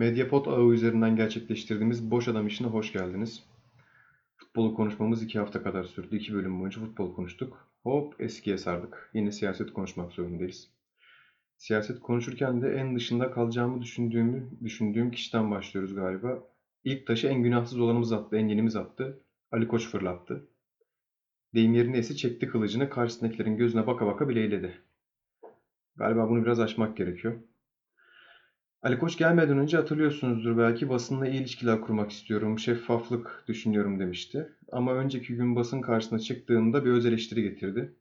Mediapod ağı üzerinden gerçekleştirdiğimiz Boş Adam işine hoş geldiniz. Futbolu konuşmamız iki hafta kadar sürdü. İki bölüm boyunca futbol konuştuk. Hop eskiye sardık. Yine siyaset konuşmak zorundayız. Siyaset konuşurken de en dışında kalacağımı düşündüğümü düşündüğüm kişiden başlıyoruz galiba. İlk taşı en günahsız olanımız attı, en yenimiz attı. Ali Koç fırlattı. Deyim yerine ise çekti kılıcını karşısındakilerin gözüne baka baka bileyledi. Galiba bunu biraz aşmak gerekiyor. Ali Koç gelmeden önce hatırlıyorsunuzdur belki basınla iyi ilişkiler kurmak istiyorum, şeffaflık düşünüyorum demişti. Ama önceki gün basın karşısına çıktığında bir öz eleştiri getirdi.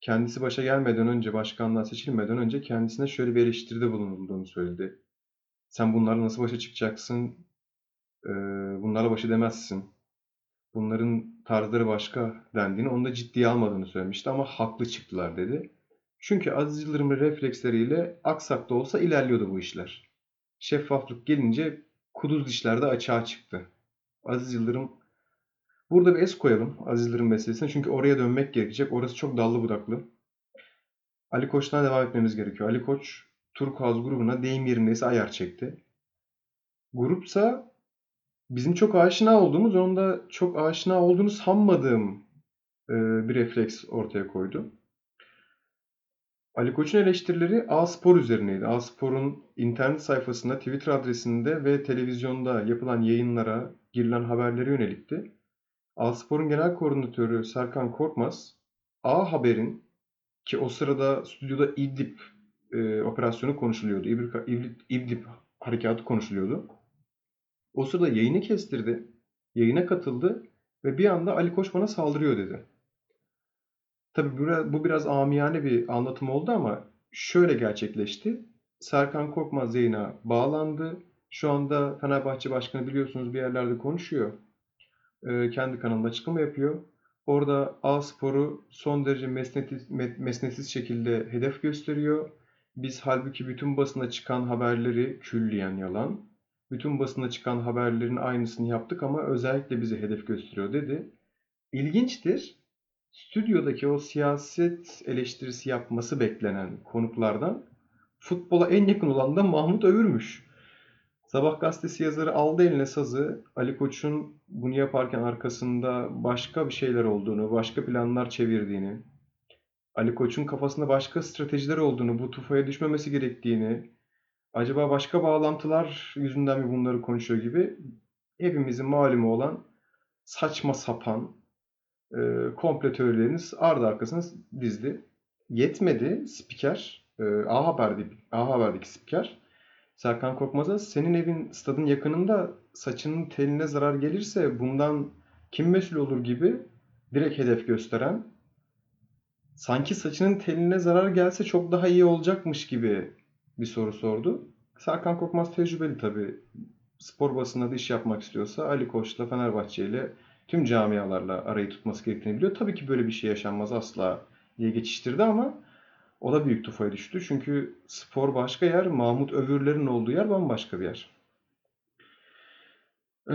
Kendisi başa gelmeden önce, başkanlığa seçilmeden önce kendisine şöyle bir eleştiride bulunulduğunu söyledi. Sen bunlarla nasıl başa çıkacaksın? Ee, bunlarla baş edemezsin. Bunların tarzları başka dendiğini, onu da ciddiye almadığını söylemişti ama haklı çıktılar dedi. Çünkü Aziz Yıldırım'ın refleksleriyle aksak da olsa ilerliyordu bu işler. Şeffaflık gelince kuduz dişler de açığa çıktı. Aziz Yıldırım Burada bir es koyalım Aziz Yıldırım meselesine çünkü oraya dönmek gerekecek. Orası çok dallı budaklı. Ali Koç'tan devam etmemiz gerekiyor. Ali Koç Turkuaz grubuna deyim yerindeyse ayar çekti. Grupsa bizim çok aşina olduğumuz, onun da çok aşina olduğunu sanmadığım bir refleks ortaya koydu. Ali Koç'un eleştirileri A-Spor üzerineydi. A-Spor'un internet sayfasında, Twitter adresinde ve televizyonda yapılan yayınlara, girilen haberlere yönelikti. A-Spor'un genel koordinatörü Serkan Korkmaz, A Haber'in ki o sırada stüdyoda İdlib e, operasyonu konuşuluyordu. İdlib, İdlib, harekatı konuşuluyordu. O sırada yayını kestirdi, yayına katıldı ve bir anda Ali Koç bana saldırıyor dedi. Tabii bu biraz amiyane bir anlatım oldu ama şöyle gerçekleşti. Serkan Korkmaz yayına bağlandı. Şu anda Fenerbahçe Başkanı biliyorsunuz bir yerlerde konuşuyor. Ee, kendi kanalında açıklama yapıyor. Orada A Spor'u son derece mesnetsiz, mesnetsiz şekilde hedef gösteriyor. Biz halbuki bütün basına çıkan haberleri külliyen yalan. Bütün basına çıkan haberlerin aynısını yaptık ama özellikle bizi hedef gösteriyor dedi. İlginçtir stüdyodaki o siyaset eleştirisi yapması beklenen konuklardan futbola en yakın olan da Mahmut Övür'müş. Sabah gazetesi yazarı aldı eline sazı. Ali Koç'un bunu yaparken arkasında başka bir şeyler olduğunu, başka planlar çevirdiğini, Ali Koç'un kafasında başka stratejiler olduğunu, bu tufaya düşmemesi gerektiğini, acaba başka bağlantılar yüzünden mi bunları konuşuyor gibi hepimizin malumu olan saçma sapan, e, komple teorileriniz ardı arkasına dizdi. Yetmedi spiker, e, A, Haber'deki, A Haber'deki spiker Serkan Korkmaz'a senin evin stadın yakınında saçının teline zarar gelirse bundan kim mesul olur gibi direkt hedef gösteren sanki saçının teline zarar gelse çok daha iyi olacakmış gibi bir soru sordu. Serkan Korkmaz tecrübeli tabii. Spor basında da iş yapmak istiyorsa Ali Koç'la Fenerbahçe ile tüm camialarla arayı tutması gerektiğini biliyor. Tabii ki böyle bir şey yaşanmaz asla diye geçiştirdi ama o da büyük tufaya düştü. Çünkü spor başka yer, Mahmut Övürler'in olduğu yer bambaşka bir yer. Ee,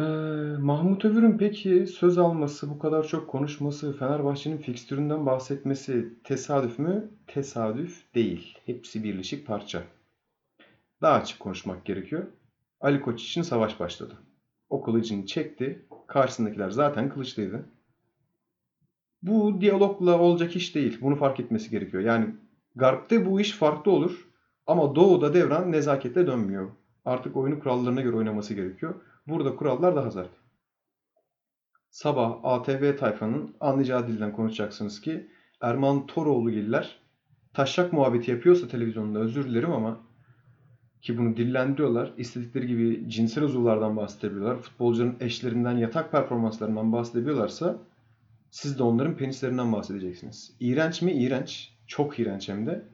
Mahmut Övür'ün peki söz alması, bu kadar çok konuşması, Fenerbahçe'nin fikstüründen bahsetmesi tesadüf mü? Tesadüf değil. Hepsi birleşik parça. Daha açık konuşmak gerekiyor. Ali Koç için savaş başladı. O kılıcını çekti. Karşısındakiler zaten kılıçlıydı. Bu diyalogla olacak iş değil. Bunu fark etmesi gerekiyor. Yani Garp'te bu iş farklı olur. Ama Doğu'da devran nezaketle dönmüyor. Artık oyunu kurallarına göre oynaması gerekiyor. Burada kurallar daha sert. Sabah ATV tayfanın anlayacağı dilden konuşacaksınız ki Erman Toroğlu giller taşak muhabbeti yapıyorsa televizyonda özür dilerim ama ki bunu dillendiriyorlar. İstedikleri gibi cinsel uzuvlardan bahsedebiliyorlar. Futbolcuların eşlerinden, yatak performanslarından bahsedebiliyorlarsa siz de onların penislerinden bahsedeceksiniz. İğrenç mi? İğrenç. Çok iğrenç hem de.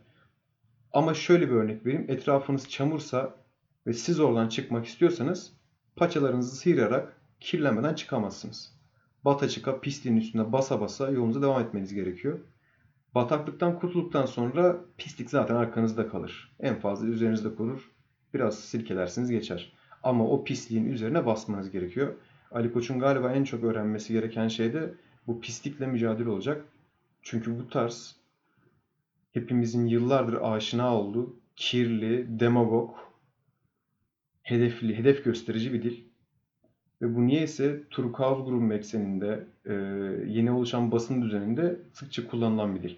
Ama şöyle bir örnek vereyim. Etrafınız çamursa ve siz oradan çıkmak istiyorsanız paçalarınızı sıyırarak kirlenmeden çıkamazsınız. Bata çıka pisliğin üstüne basa basa yolunuza devam etmeniz gerekiyor. Bataklıktan kurtulduktan sonra pislik zaten arkanızda kalır. En fazla üzerinizde kurur. Biraz silkelersiniz geçer. Ama o pisliğin üzerine basmanız gerekiyor. Ali Koç'un galiba en çok öğrenmesi gereken şey de bu pislikle mücadele olacak. Çünkü bu tarz hepimizin yıllardır aşina olduğu kirli, demagog, hedefli, hedef gösterici bir dil. Ve bu niyeyse Turkuaz grubun ekseninde, e, yeni oluşan basın düzeninde sıkça kullanılan bir dil.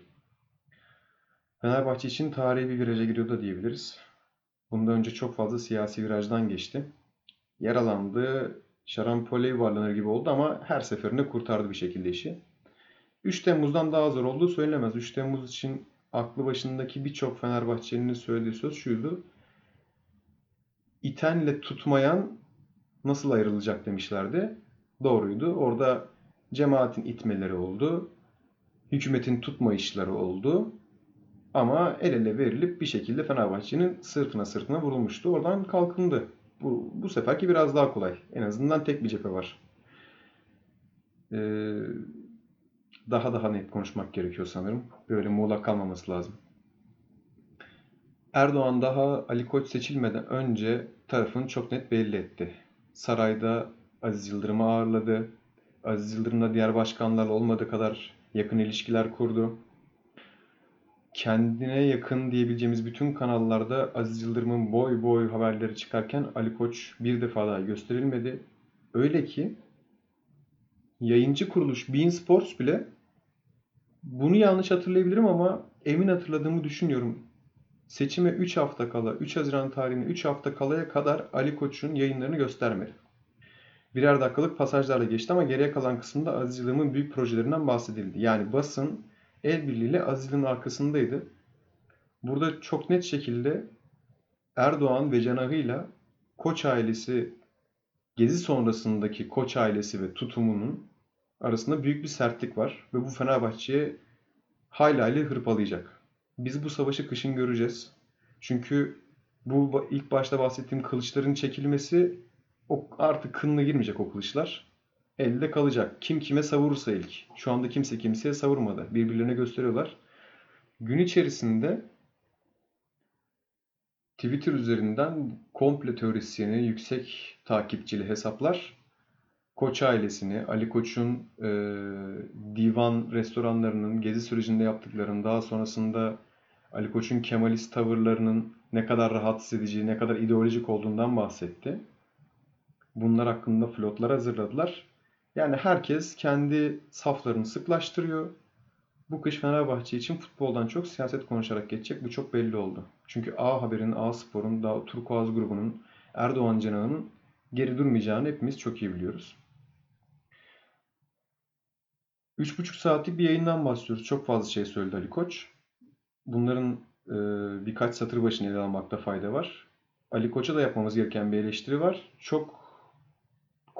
Fenerbahçe için tarihi bir viraja giriyor da diyebiliriz. Bundan önce çok fazla siyasi virajdan geçti. Yaralandı, şarampole yuvarlanır gibi oldu ama her seferinde kurtardı bir şekilde işi. 3 Temmuz'dan daha zor olduğu söylenemez. 3 Temmuz için aklı başındaki birçok Fenerbahçeli'nin söylediği söz şuydu. İtenle tutmayan nasıl ayrılacak demişlerdi. Doğruydu. Orada cemaatin itmeleri oldu. Hükümetin tutmayışları oldu. Ama el ele verilip bir şekilde Fenerbahçe'nin sırtına sırtına vurulmuştu. Oradan kalkındı. Bu, bu seferki biraz daha kolay. En azından tek bir cephe var. Ee, daha daha net konuşmak gerekiyor sanırım. Böyle muğlak kalmaması lazım. Erdoğan daha Ali Koç seçilmeden önce tarafını çok net belli etti. Sarayda Aziz Yıldırım'ı ağırladı. Aziz Yıldırım'la diğer başkanlarla olmadığı kadar yakın ilişkiler kurdu. Kendine yakın diyebileceğimiz bütün kanallarda Aziz Yıldırım'ın boy boy haberleri çıkarken Ali Koç bir defa daha gösterilmedi. Öyle ki yayıncı kuruluş Bein Sports bile bunu yanlış hatırlayabilirim ama emin hatırladığımı düşünüyorum. Seçime 3 hafta kala, 3 Haziran tarihine 3 hafta kalaya kadar Ali Koç'un yayınlarını göstermedi. Birer dakikalık pasajlarla geçti ama geriye kalan kısımda Aziz Yıldırım'ın büyük projelerinden bahsedildi. Yani basın el birliğiyle Aziz Yıldırım'ın arkasındaydı. Burada çok net şekilde Erdoğan ve cenahıyla Koç ailesi Gezi sonrasındaki Koç ailesi ve tutumunun arasında büyük bir sertlik var ve bu Fenerbahçe'ye hayli hayli hırpalayacak. Biz bu savaşı kışın göreceğiz. Çünkü bu ilk başta bahsettiğim kılıçların çekilmesi artık kınına girmeyecek o kılıçlar. Elde kalacak. Kim kime savurursa ilk. Şu anda kimse kimseye savurmadı. Birbirlerine gösteriyorlar. Gün içerisinde Twitter üzerinden komple teorisyeni, yüksek takipçili hesaplar Koç ailesini, Ali Koç'un e, divan restoranlarının gezi sürecinde yaptıklarını, daha sonrasında Ali Koç'un Kemalist tavırlarının ne kadar rahatsız edici, ne kadar ideolojik olduğundan bahsetti. Bunlar hakkında flotlar hazırladılar. Yani herkes kendi saflarını sıklaştırıyor. Bu kış Fenerbahçe için futboldan çok siyaset konuşarak geçecek. Bu çok belli oldu. Çünkü A Haber'in, A Spor'un, daha Turkuaz grubunun, Erdoğan cenahının geri durmayacağını hepimiz çok iyi biliyoruz. 3,5 saatlik bir yayından bahsediyoruz. Çok fazla şey söyledi Ali Koç. Bunların e, birkaç satır başına ele almakta fayda var. Ali Koç'a da yapmamız gereken bir eleştiri var. Çok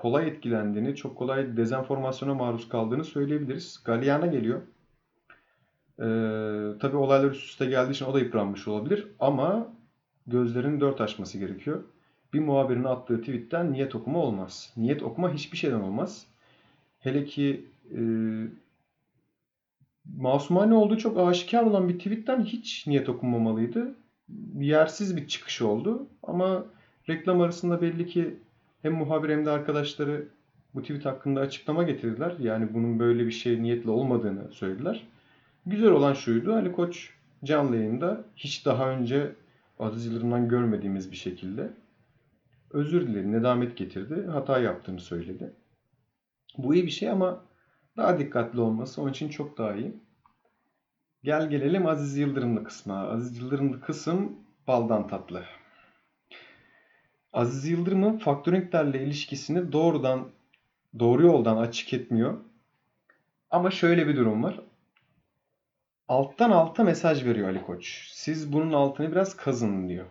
kolay etkilendiğini, çok kolay dezenformasyona maruz kaldığını söyleyebiliriz. Galliana geliyor. Ee, tabii olaylar üst üste geldiği için o da yıpranmış olabilir ama gözlerin dört açması gerekiyor. Bir muhabirin attığı tweetten niyet okuma olmaz. Niyet okuma hiçbir şeyden olmaz. Hele ki e, masumane olduğu çok aşikar olan bir tweetten hiç niyet okunmamalıydı. Yersiz bir çıkış oldu ama reklam arasında belli ki hem muhabir hem de arkadaşları bu tweet hakkında açıklama getirdiler. Yani bunun böyle bir şey niyetle olmadığını söylediler. Güzel olan şuydu. Ali Koç canlı yayında hiç daha önce Aziz Yıldırım'dan görmediğimiz bir şekilde özür diledi, nedamet getirdi. Hata yaptığını söyledi. Bu iyi bir şey ama daha dikkatli olması onun için çok daha iyi. Gel gelelim Aziz Yıldırımlı kısmına. Aziz Yıldırımlı kısım baldan tatlı. Aziz Yıldırım'ın faktöringlerle ilişkisini doğrudan doğru yoldan açık etmiyor. Ama şöyle bir durum var. Alttan alta mesaj veriyor Ali Koç. Siz bunun altını biraz kazın diyor.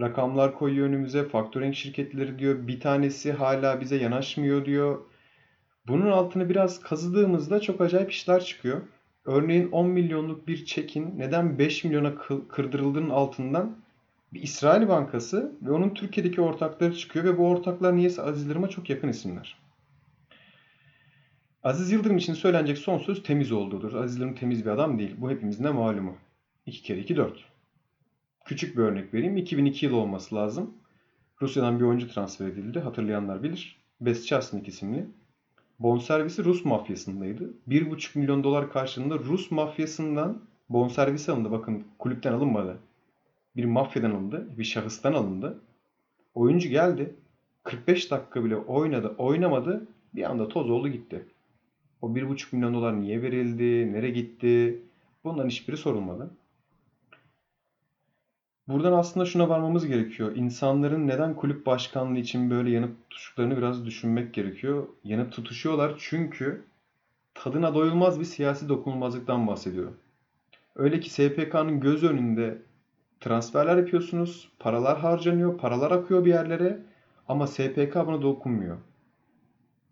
Rakamlar koyuyor önümüze. Faktöring şirketleri diyor. Bir tanesi hala bize yanaşmıyor diyor. Bunun altını biraz kazıdığımızda çok acayip işler çıkıyor. Örneğin 10 milyonluk bir çekin neden 5 milyona kırdırıldığının altından bir İsrail bankası ve onun Türkiye'deki ortakları çıkıyor ve bu ortaklar niyeyse Aziz Yıldırım'a çok yakın isimler. Aziz Yıldırım için söylenecek son söz temiz olduğudur. Aziz Yıldırım temiz bir adam değil. Bu hepimizin de malumu. 2 kere 2 4. Küçük bir örnek vereyim. 2002 yılı olması lazım. Rusya'dan bir oyuncu transfer edildi. Hatırlayanlar bilir. Besçasnik isimli. Bonservisi Rus mafyasındaydı. 1,5 milyon dolar karşılığında Rus mafyasından bonservisi alındı. Bakın kulüpten alınmadı bir mafyadan alındı, bir şahıstan alındı. Oyuncu geldi. 45 dakika bile oynadı, oynamadı. Bir anda toz oldu gitti. O 1,5 milyon dolar niye verildi, nereye gitti? Bunların hiçbiri sorulmadı. Buradan aslında şuna varmamız gerekiyor. İnsanların neden kulüp başkanlığı için böyle yanıp tutuştuklarını biraz düşünmek gerekiyor. Yanıp tutuşuyorlar çünkü tadına doyulmaz bir siyasi dokunulmazlıktan bahsediyor. Öyle ki SPK'nın göz önünde transferler yapıyorsunuz, paralar harcanıyor, paralar akıyor bir yerlere ama SPK buna dokunmuyor.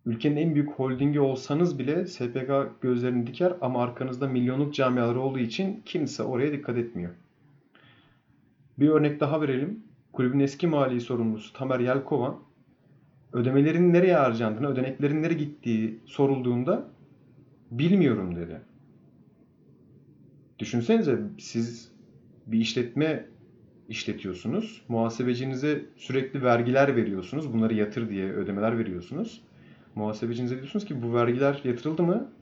Ülkenin en büyük holdingi olsanız bile SPK gözlerini diker ama arkanızda milyonluk camiaları olduğu için kimse oraya dikkat etmiyor. Bir örnek daha verelim. Kulübün eski mali sorumlusu Tamer Yelkovan ödemelerin nereye harcandığını, ödeneklerin nereye gittiği sorulduğunda bilmiyorum dedi. Düşünsenize siz bir işletme işletiyorsunuz. Muhasebecinize sürekli vergiler veriyorsunuz. Bunları yatır diye ödemeler veriyorsunuz. Muhasebecinize diyorsunuz ki bu vergiler yatırıldı mı?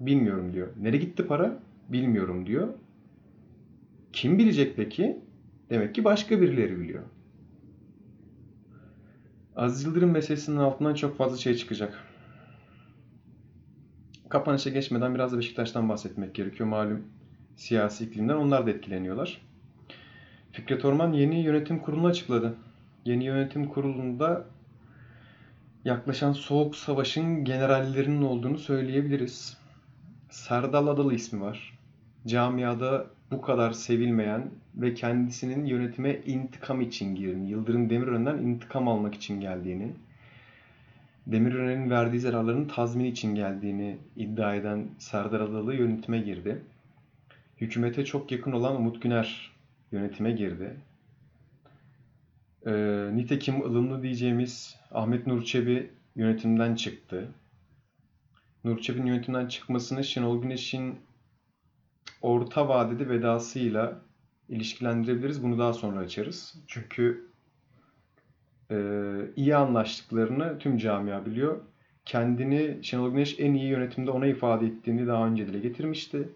Bilmiyorum diyor. Nereye gitti para? Bilmiyorum diyor. Kim bilecek peki? Demek ki başka birileri biliyor. Aziz Yıldırım meselesinin altından çok fazla şey çıkacak. Kapanışa geçmeden biraz da Beşiktaş'tan bahsetmek gerekiyor. Malum siyasi iklimden onlar da etkileniyorlar. Fikret Orman yeni yönetim kurulunu açıkladı. Yeni yönetim kurulunda yaklaşan soğuk savaşın generallerinin olduğunu söyleyebiliriz. Serdal Adalı ismi var. Camiada bu kadar sevilmeyen ve kendisinin yönetime intikam için girdiğini, Yıldırım Demirören'den intikam almak için geldiğini, Demirören'in verdiği zararların tazmini için geldiğini iddia eden Serdar Adalı yönetime girdi. Hükümete çok yakın olan Umut Güner yönetime girdi. Ee, nitekim ılımlı diyeceğimiz Ahmet Nur Çebi yönetimden çıktı. Nur Çebi'nin yönetimden çıkmasını Şenol Güneş'in orta vadede vedasıyla ilişkilendirebiliriz. Bunu daha sonra açarız. Çünkü e, iyi anlaştıklarını tüm camia biliyor. Kendini Şenol Güneş en iyi yönetimde ona ifade ettiğini daha önce dile getirmişti.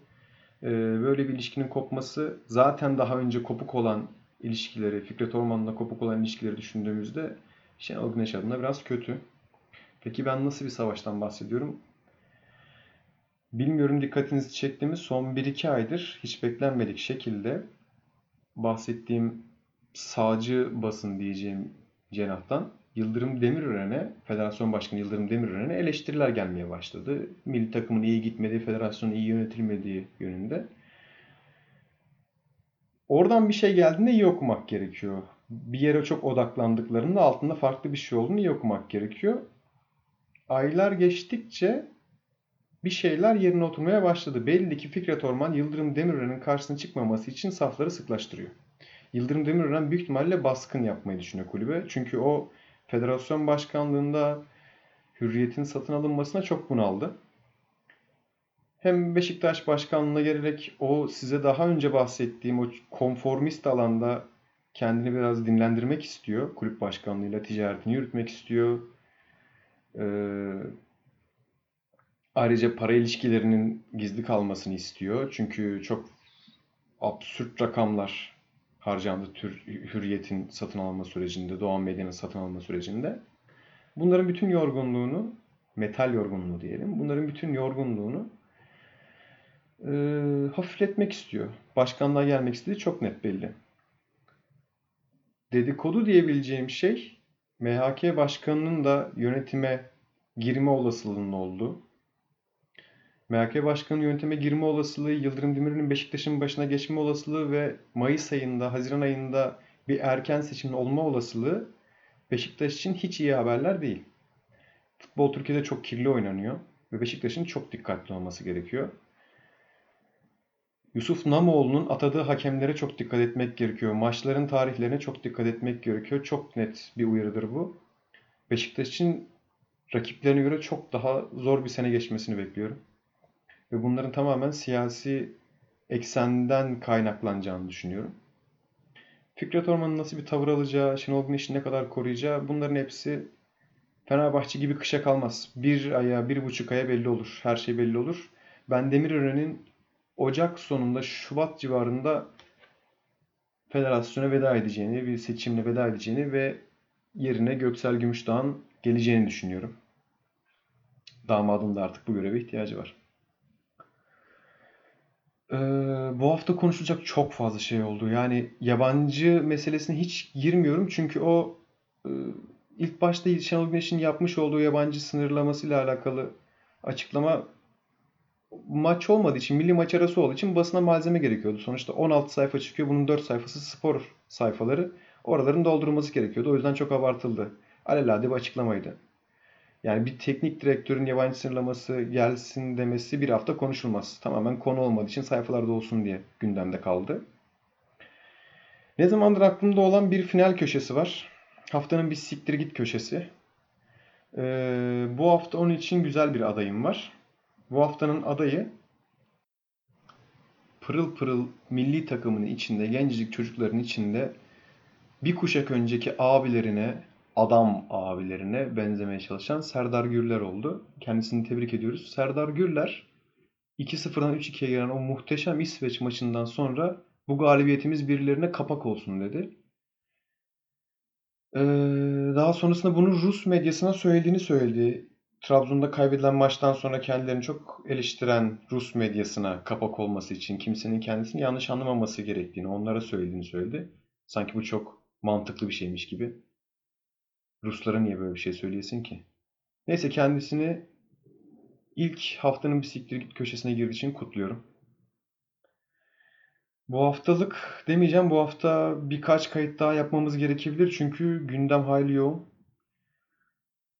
E, böyle bir ilişkinin kopması zaten daha önce kopuk olan ilişkileri, Fikret Orman'la kopuk olan ilişkileri düşündüğümüzde Şenol Güneş adına biraz kötü. Peki ben nasıl bir savaştan bahsediyorum? Bilmiyorum dikkatinizi çektiğimiz son 1-2 aydır hiç beklenmedik şekilde bahsettiğim sağcı basın diyeceğim cenahtan Yıldırım Demirören'e, Federasyon Başkanı Yıldırım Demirören'e eleştiriler gelmeye başladı. Milli takımın iyi gitmediği, federasyonun iyi yönetilmediği yönünde. Oradan bir şey geldiğinde iyi okumak gerekiyor. Bir yere çok odaklandıklarında altında farklı bir şey olduğunu iyi okumak gerekiyor. Aylar geçtikçe bir şeyler yerine oturmaya başladı. Belli ki Fikret Orman Yıldırım Demirören'in karşısına çıkmaması için safları sıklaştırıyor. Yıldırım Demirören büyük ihtimalle baskın yapmayı düşünüyor kulübe. Çünkü o federasyon başkanlığında hürriyetin satın alınmasına çok bunaldı. Hem Beşiktaş başkanlığına gelerek o size daha önce bahsettiğim o konformist alanda kendini biraz dinlendirmek istiyor. Kulüp başkanlığıyla ticaretini yürütmek istiyor. Ee, ayrıca para ilişkilerinin gizli kalmasını istiyor. Çünkü çok absürt rakamlar harcandı tür hürriyetin satın alma sürecinde, Doğan Medya'nın satın alma sürecinde. Bunların bütün yorgunluğunu, metal yorgunluğu diyelim, bunların bütün yorgunluğunu e, hafifletmek istiyor. Başkanlığa gelmek istediği çok net belli. Dedikodu diyebileceğim şey MHK başkanının da yönetime girme olasılığının olduğu. MHK başkanının yönetime girme olasılığı, Yıldırım Demirören'in Beşiktaş'ın başına geçme olasılığı ve Mayıs ayında, Haziran ayında bir erken seçimin olma olasılığı Beşiktaş için hiç iyi haberler değil. Futbol Türkiye'de çok kirli oynanıyor ve Beşiktaş'ın çok dikkatli olması gerekiyor. Yusuf Namoğlu'nun atadığı hakemlere çok dikkat etmek gerekiyor. Maçların tarihlerine çok dikkat etmek gerekiyor. Çok net bir uyarıdır bu. Beşiktaş için rakiplerine göre çok daha zor bir sene geçmesini bekliyorum. Ve bunların tamamen siyasi eksenden kaynaklanacağını düşünüyorum. Fikret Orman'ın nasıl bir tavır alacağı, Şenol Güneş'i ne kadar koruyacağı bunların hepsi Fenerbahçe gibi kışa kalmaz. Bir aya, bir buçuk aya belli olur. Her şey belli olur. Ben Demirören'in Ocak sonunda, Şubat civarında federasyona veda edeceğini, bir seçimle veda edeceğini ve yerine Göksel Gümüşdağ'ın geleceğini düşünüyorum. Damadın da artık bu göreve ihtiyacı var. Bu hafta konuşulacak çok fazla şey oldu. Yani yabancı meselesine hiç girmiyorum çünkü o ilk başta Şenol Güneş'in yapmış olduğu yabancı sınırlamasıyla alakalı açıklama maç olmadığı için, milli maç arası olduğu için basına malzeme gerekiyordu. Sonuçta 16 sayfa çıkıyor. Bunun 4 sayfası spor sayfaları. Oraların doldurulması gerekiyordu. O yüzden çok abartıldı. Alelade bir açıklamaydı. Yani bir teknik direktörün yabancı sınırlaması gelsin demesi bir hafta konuşulmaz. Tamamen konu olmadığı için sayfalarda olsun diye gündemde kaldı. Ne zamandır aklımda olan bir final köşesi var. Haftanın bir siktir git köşesi. Ee, bu hafta onun için güzel bir adayım var. Bu haftanın adayı pırıl pırıl milli takımının içinde, gencecik çocukların içinde bir kuşak önceki abilerine, adam abilerine benzemeye çalışan Serdar Gürler oldu. Kendisini tebrik ediyoruz. Serdar Gürler 2-0'dan 3-2'ye gelen o muhteşem İsveç maçından sonra bu galibiyetimiz birilerine kapak olsun dedi. Ee, daha sonrasında bunu Rus medyasına söylediğini söyledi. Trabzon'da kaybedilen maçtan sonra kendilerini çok eleştiren Rus medyasına kapak olması için kimsenin kendisini yanlış anlamaması gerektiğini onlara söylediğini söyledi. Sanki bu çok mantıklı bir şeymiş gibi. Ruslara niye böyle bir şey söyleyesin ki? Neyse kendisini ilk haftanın bir siktir git köşesine girdiği için kutluyorum. Bu haftalık demeyeceğim. Bu hafta birkaç kayıt daha yapmamız gerekebilir. Çünkü gündem hayli yoğun.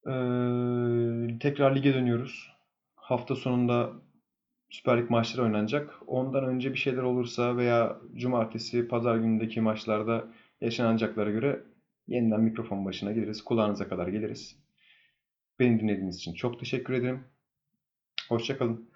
Ee, tekrar lige dönüyoruz. Hafta sonunda Süper Lig maçları oynanacak. Ondan önce bir şeyler olursa veya cumartesi, pazar günündeki maçlarda yaşanacaklara göre yeniden mikrofon başına geliriz. Kulağınıza kadar geliriz. Beni dinlediğiniz için çok teşekkür ederim. Hoşçakalın.